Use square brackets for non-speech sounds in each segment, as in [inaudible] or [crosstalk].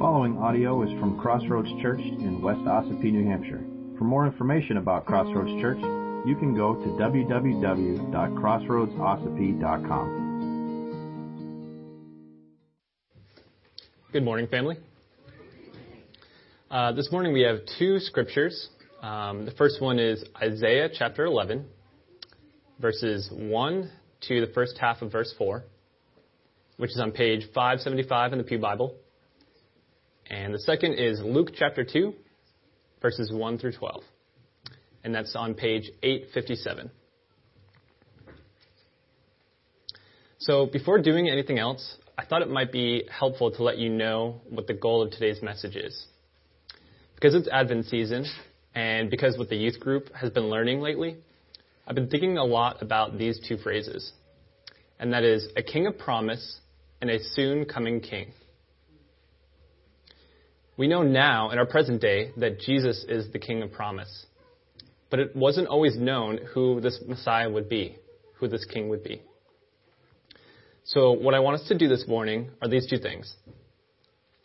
following audio is from Crossroads Church in West Ossipee, New Hampshire. For more information about Crossroads Church, you can go to www.crossroadsossipee.com. Good morning, family. Uh, this morning we have two scriptures. Um, the first one is Isaiah chapter 11, verses 1 to the first half of verse 4, which is on page 575 in the Pew Bible. And the second is Luke chapter 2, verses 1 through 12. And that's on page 857. So before doing anything else, I thought it might be helpful to let you know what the goal of today's message is. Because it's Advent season, and because what the youth group has been learning lately, I've been thinking a lot about these two phrases. And that is a king of promise and a soon coming king. We know now, in our present day, that Jesus is the King of promise. But it wasn't always known who this Messiah would be, who this King would be. So, what I want us to do this morning are these two things.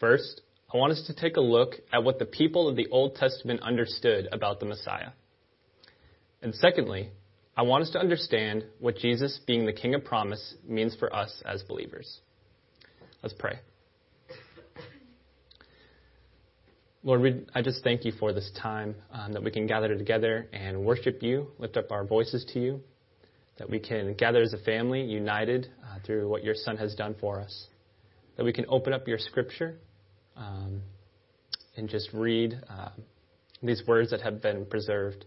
First, I want us to take a look at what the people of the Old Testament understood about the Messiah. And secondly, I want us to understand what Jesus being the King of promise means for us as believers. Let's pray. Lord, we, I just thank you for this time um, that we can gather together and worship you, lift up our voices to you, that we can gather as a family, united uh, through what your Son has done for us, that we can open up your scripture um, and just read uh, these words that have been preserved.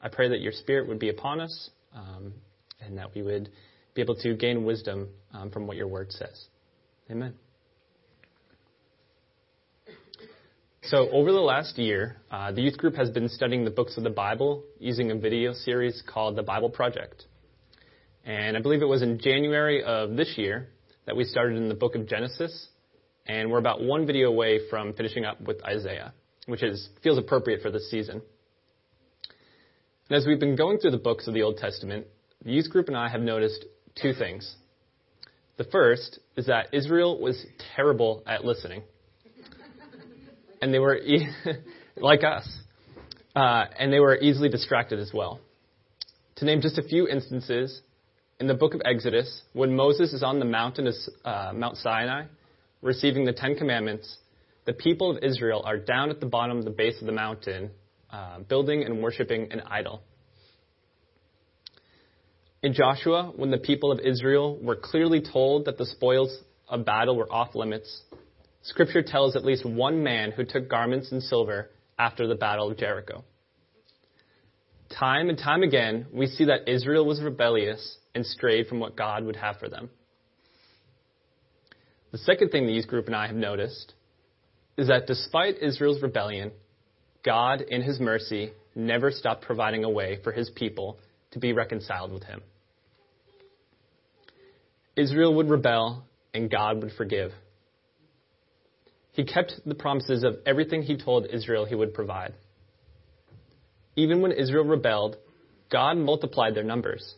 I pray that your Spirit would be upon us um, and that we would be able to gain wisdom um, from what your word says. Amen. So, over the last year, uh, the youth group has been studying the books of the Bible using a video series called The Bible Project. And I believe it was in January of this year that we started in the book of Genesis, and we're about one video away from finishing up with Isaiah, which is, feels appropriate for this season. And as we've been going through the books of the Old Testament, the youth group and I have noticed two things. The first is that Israel was terrible at listening and they were e- [laughs] like us, uh, and they were easily distracted as well. To name just a few instances, in the book of Exodus, when Moses is on the mountain of uh, Mount Sinai, receiving the Ten Commandments, the people of Israel are down at the bottom of the base of the mountain, uh, building and worshiping an idol. In Joshua, when the people of Israel were clearly told that the spoils of battle were off limits, Scripture tells at least one man who took garments and silver after the Battle of Jericho. Time and time again, we see that Israel was rebellious and strayed from what God would have for them. The second thing the youth group and I have noticed is that despite Israel's rebellion, God, in His mercy, never stopped providing a way for His people to be reconciled with Him. Israel would rebel, and God would forgive. He kept the promises of everything he told Israel he would provide. Even when Israel rebelled, God multiplied their numbers.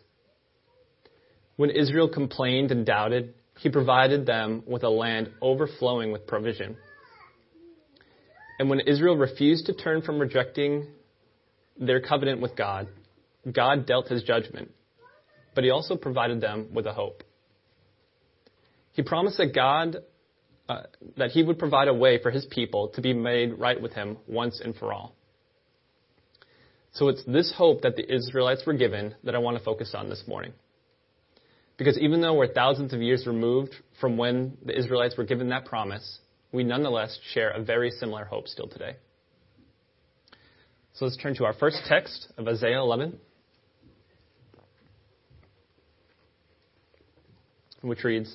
When Israel complained and doubted, he provided them with a land overflowing with provision. And when Israel refused to turn from rejecting their covenant with God, God dealt his judgment, but he also provided them with a hope. He promised that God uh, that he would provide a way for his people to be made right with him once and for all. So it's this hope that the Israelites were given that I want to focus on this morning. Because even though we're thousands of years removed from when the Israelites were given that promise, we nonetheless share a very similar hope still today. So let's turn to our first text of Isaiah 11, which reads,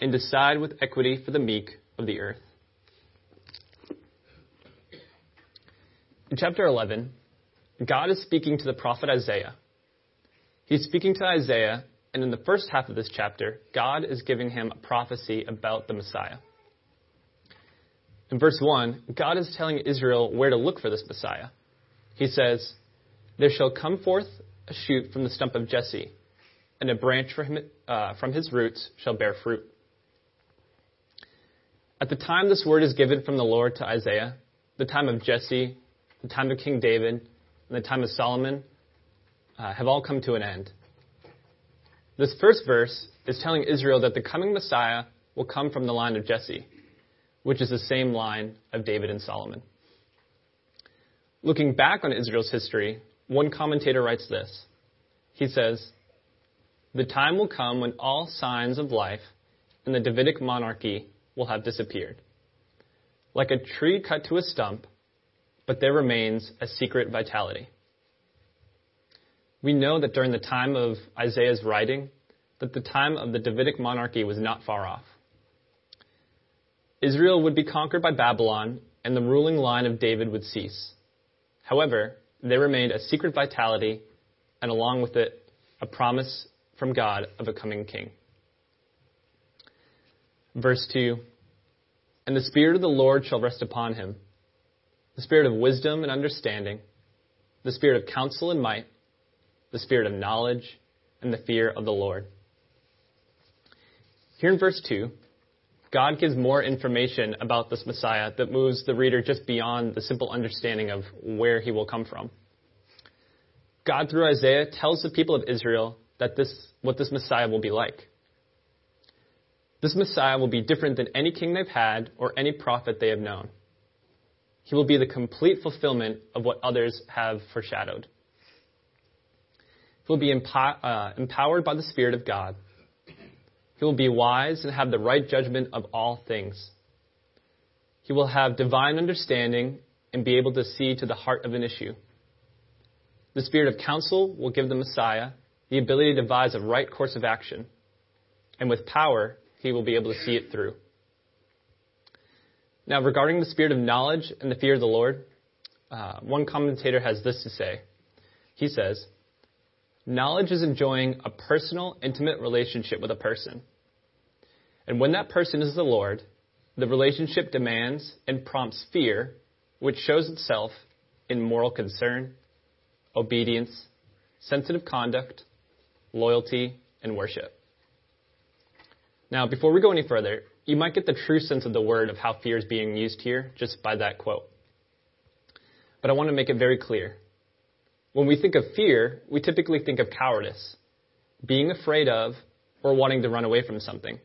and decide with equity for the meek of the earth. In chapter 11, God is speaking to the prophet Isaiah. He's speaking to Isaiah, and in the first half of this chapter, God is giving him a prophecy about the Messiah. In verse 1, God is telling Israel where to look for this Messiah. He says, There shall come forth a shoot from the stump of Jesse, and a branch from, uh, from his roots shall bear fruit. At the time this word is given from the Lord to Isaiah, the time of Jesse, the time of King David, and the time of Solomon uh, have all come to an end. This first verse is telling Israel that the coming Messiah will come from the line of Jesse, which is the same line of David and Solomon. Looking back on Israel's history, one commentator writes this. He says, The time will come when all signs of life in the Davidic monarchy will have disappeared. Like a tree cut to a stump, but there remains a secret vitality. We know that during the time of Isaiah's writing, that the time of the Davidic monarchy was not far off. Israel would be conquered by Babylon, and the ruling line of David would cease. However, there remained a secret vitality, and along with it, a promise from God of a coming king. Verse 2 And the Spirit of the Lord shall rest upon him the Spirit of wisdom and understanding, the Spirit of counsel and might, the Spirit of knowledge, and the fear of the Lord. Here in verse 2, God gives more information about this Messiah that moves the reader just beyond the simple understanding of where he will come from. God, through Isaiah, tells the people of Israel that this, what this Messiah will be like. This Messiah will be different than any king they've had or any prophet they have known. He will be the complete fulfillment of what others have foreshadowed. He will be empo- uh, empowered by the Spirit of God. He will be wise and have the right judgment of all things. He will have divine understanding and be able to see to the heart of an issue. The Spirit of counsel will give the Messiah the ability to devise a right course of action. And with power, will be able to see it through. Now, regarding the spirit of knowledge and the fear of the Lord, uh, one commentator has this to say. He says, Knowledge is enjoying a personal, intimate relationship with a person. And when that person is the Lord, the relationship demands and prompts fear, which shows itself in moral concern, obedience, sensitive conduct, loyalty, and worship. Now, before we go any further, you might get the true sense of the word of how fear is being used here just by that quote. But I want to make it very clear. When we think of fear, we typically think of cowardice, being afraid of, or wanting to run away from something.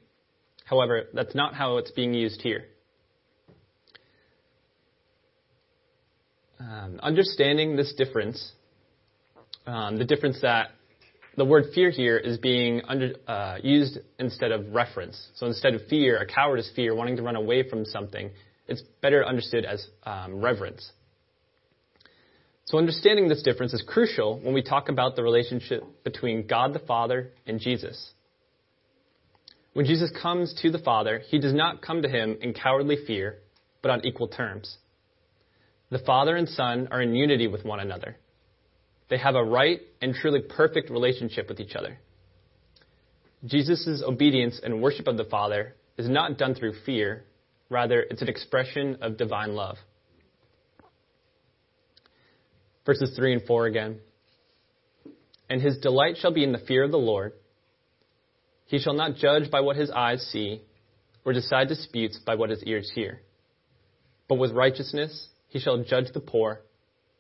However, that's not how it's being used here. Um, understanding this difference, um, the difference that the word fear here is being under, uh, used instead of reference. So instead of fear, a coward is fear, wanting to run away from something. It's better understood as um, reverence. So understanding this difference is crucial when we talk about the relationship between God the Father and Jesus. When Jesus comes to the Father, he does not come to him in cowardly fear, but on equal terms. The Father and Son are in unity with one another. They have a right and truly perfect relationship with each other. Jesus' obedience and worship of the Father is not done through fear, rather, it's an expression of divine love. Verses 3 and 4 again. And his delight shall be in the fear of the Lord. He shall not judge by what his eyes see, or decide disputes by what his ears hear. But with righteousness he shall judge the poor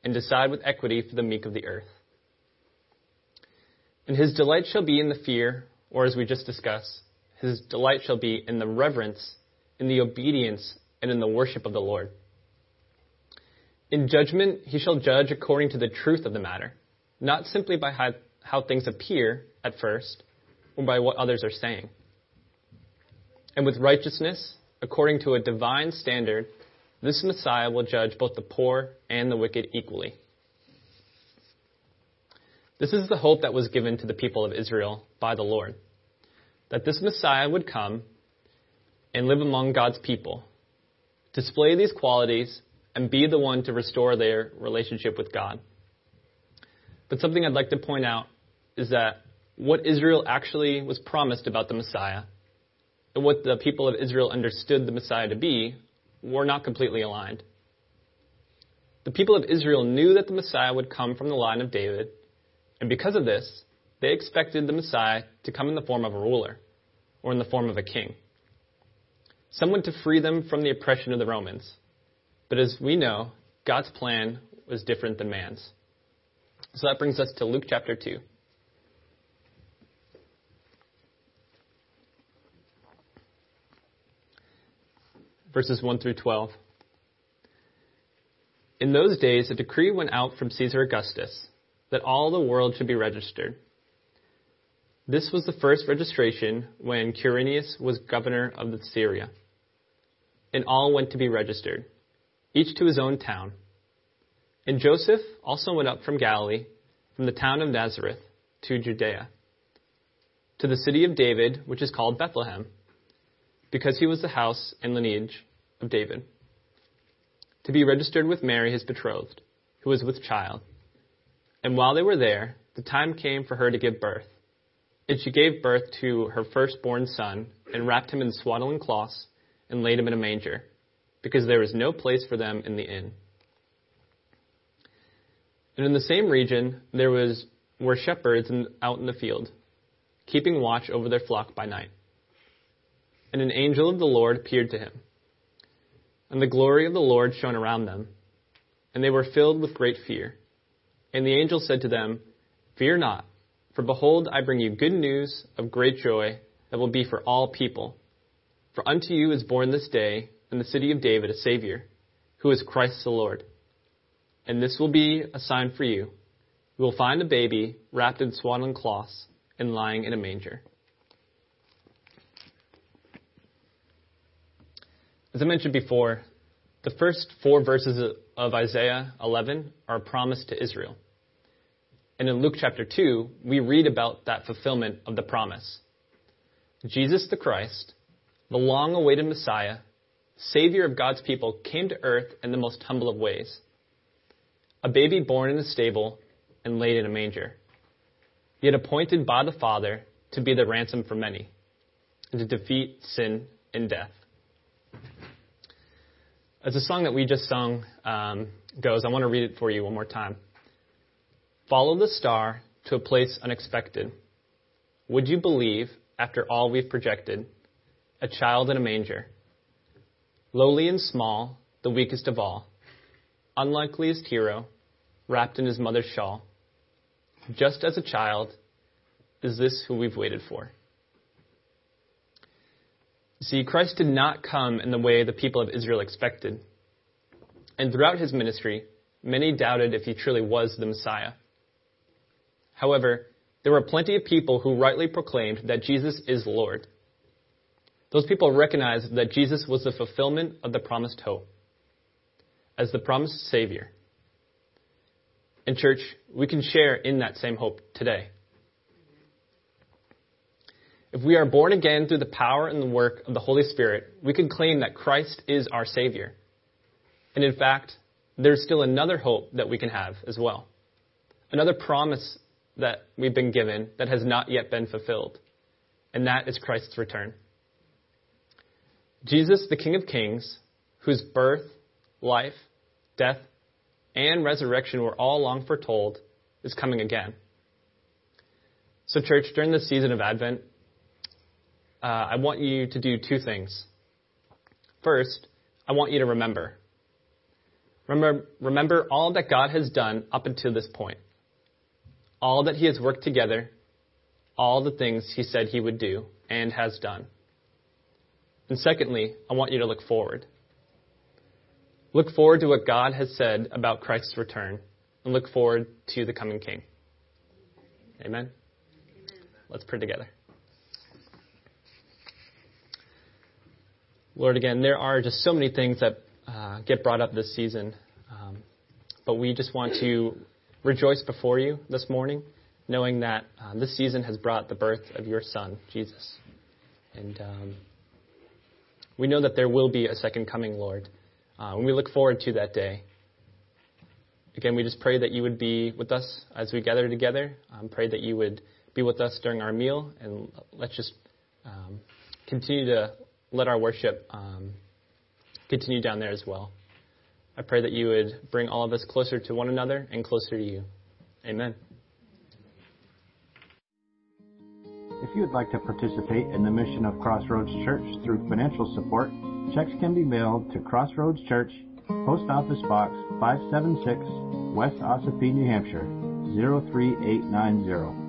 and decide with equity for the meek of the earth. And his delight shall be in the fear, or as we just discussed, his delight shall be in the reverence, in the obedience, and in the worship of the Lord. In judgment, he shall judge according to the truth of the matter, not simply by how, how things appear at first, or by what others are saying. And with righteousness, according to a divine standard, this Messiah will judge both the poor and the wicked equally. This is the hope that was given to the people of Israel by the Lord that this Messiah would come and live among God's people, display these qualities, and be the one to restore their relationship with God. But something I'd like to point out is that what Israel actually was promised about the Messiah and what the people of Israel understood the Messiah to be were not completely aligned. The people of Israel knew that the Messiah would come from the line of David, and because of this, they expected the Messiah to come in the form of a ruler or in the form of a king, someone to free them from the oppression of the Romans. But as we know, God's plan was different than man's. So that brings us to Luke chapter 2. Verses 1 through 12. In those days, a decree went out from Caesar Augustus that all the world should be registered. This was the first registration when Quirinius was governor of Syria. And all went to be registered, each to his own town. And Joseph also went up from Galilee, from the town of Nazareth, to Judea, to the city of David, which is called Bethlehem, because he was the house and lineage of David to be registered with Mary, his betrothed, who was with child. And while they were there, the time came for her to give birth. And she gave birth to her firstborn son, and wrapped him in swaddling cloths, and laid him in a manger, because there was no place for them in the inn. And in the same region there was were shepherds in, out in the field, keeping watch over their flock by night. And an angel of the Lord appeared to him and the glory of the Lord shone around them, and they were filled with great fear. And the angel said to them, Fear not, for behold, I bring you good news of great joy that will be for all people. For unto you is born this day in the city of David a Savior, who is Christ the Lord. And this will be a sign for you. You will find a baby wrapped in swaddling cloths and lying in a manger. As I mentioned before, the first four verses of Isaiah 11 are a promise to Israel. And in Luke chapter 2, we read about that fulfillment of the promise. Jesus the Christ, the long awaited Messiah, Savior of God's people, came to earth in the most humble of ways. A baby born in a stable and laid in a manger, yet appointed by the Father to be the ransom for many, and to defeat sin and death. As the song that we just sung um, goes, I want to read it for you one more time. Follow the star to a place unexpected. Would you believe, after all we've projected, a child in a manger? Lowly and small, the weakest of all, unlikeliest hero, wrapped in his mother's shawl. Just as a child, is this who we've waited for? See, Christ did not come in the way the people of Israel expected. And throughout his ministry, many doubted if he truly was the Messiah. However, there were plenty of people who rightly proclaimed that Jesus is Lord. Those people recognized that Jesus was the fulfillment of the promised hope, as the promised Savior. In church, we can share in that same hope today. If we are born again through the power and the work of the Holy Spirit, we can claim that Christ is our Savior. And in fact, there's still another hope that we can have as well. Another promise that we've been given that has not yet been fulfilled. And that is Christ's return. Jesus, the King of Kings, whose birth, life, death, and resurrection were all long foretold, is coming again. So, church, during this season of Advent, uh, I want you to do two things. First, I want you to remember. Remember, remember all that God has done up until this point. All that He has worked together, all the things He said He would do and has done. And secondly, I want you to look forward. Look forward to what God has said about Christ's return, and look forward to the coming King. Amen? Let's pray together. Lord, again, there are just so many things that uh, get brought up this season. Um, but we just want to rejoice before you this morning, knowing that uh, this season has brought the birth of your Son, Jesus. And um, We know that there will be a second coming, Lord. Uh, and we look forward to that day. Again, we just pray that you would be with us as we gather together. Um, pray that you would be with us during our meal, and let's just um, continue to let our worship um, continue down there as well. I pray that you would bring all of us closer to one another and closer to you. Amen. If you would like to participate in the mission of Crossroads Church through financial support, checks can be mailed to Crossroads Church, Post Office Box 576, West Ossipee, New Hampshire 03890.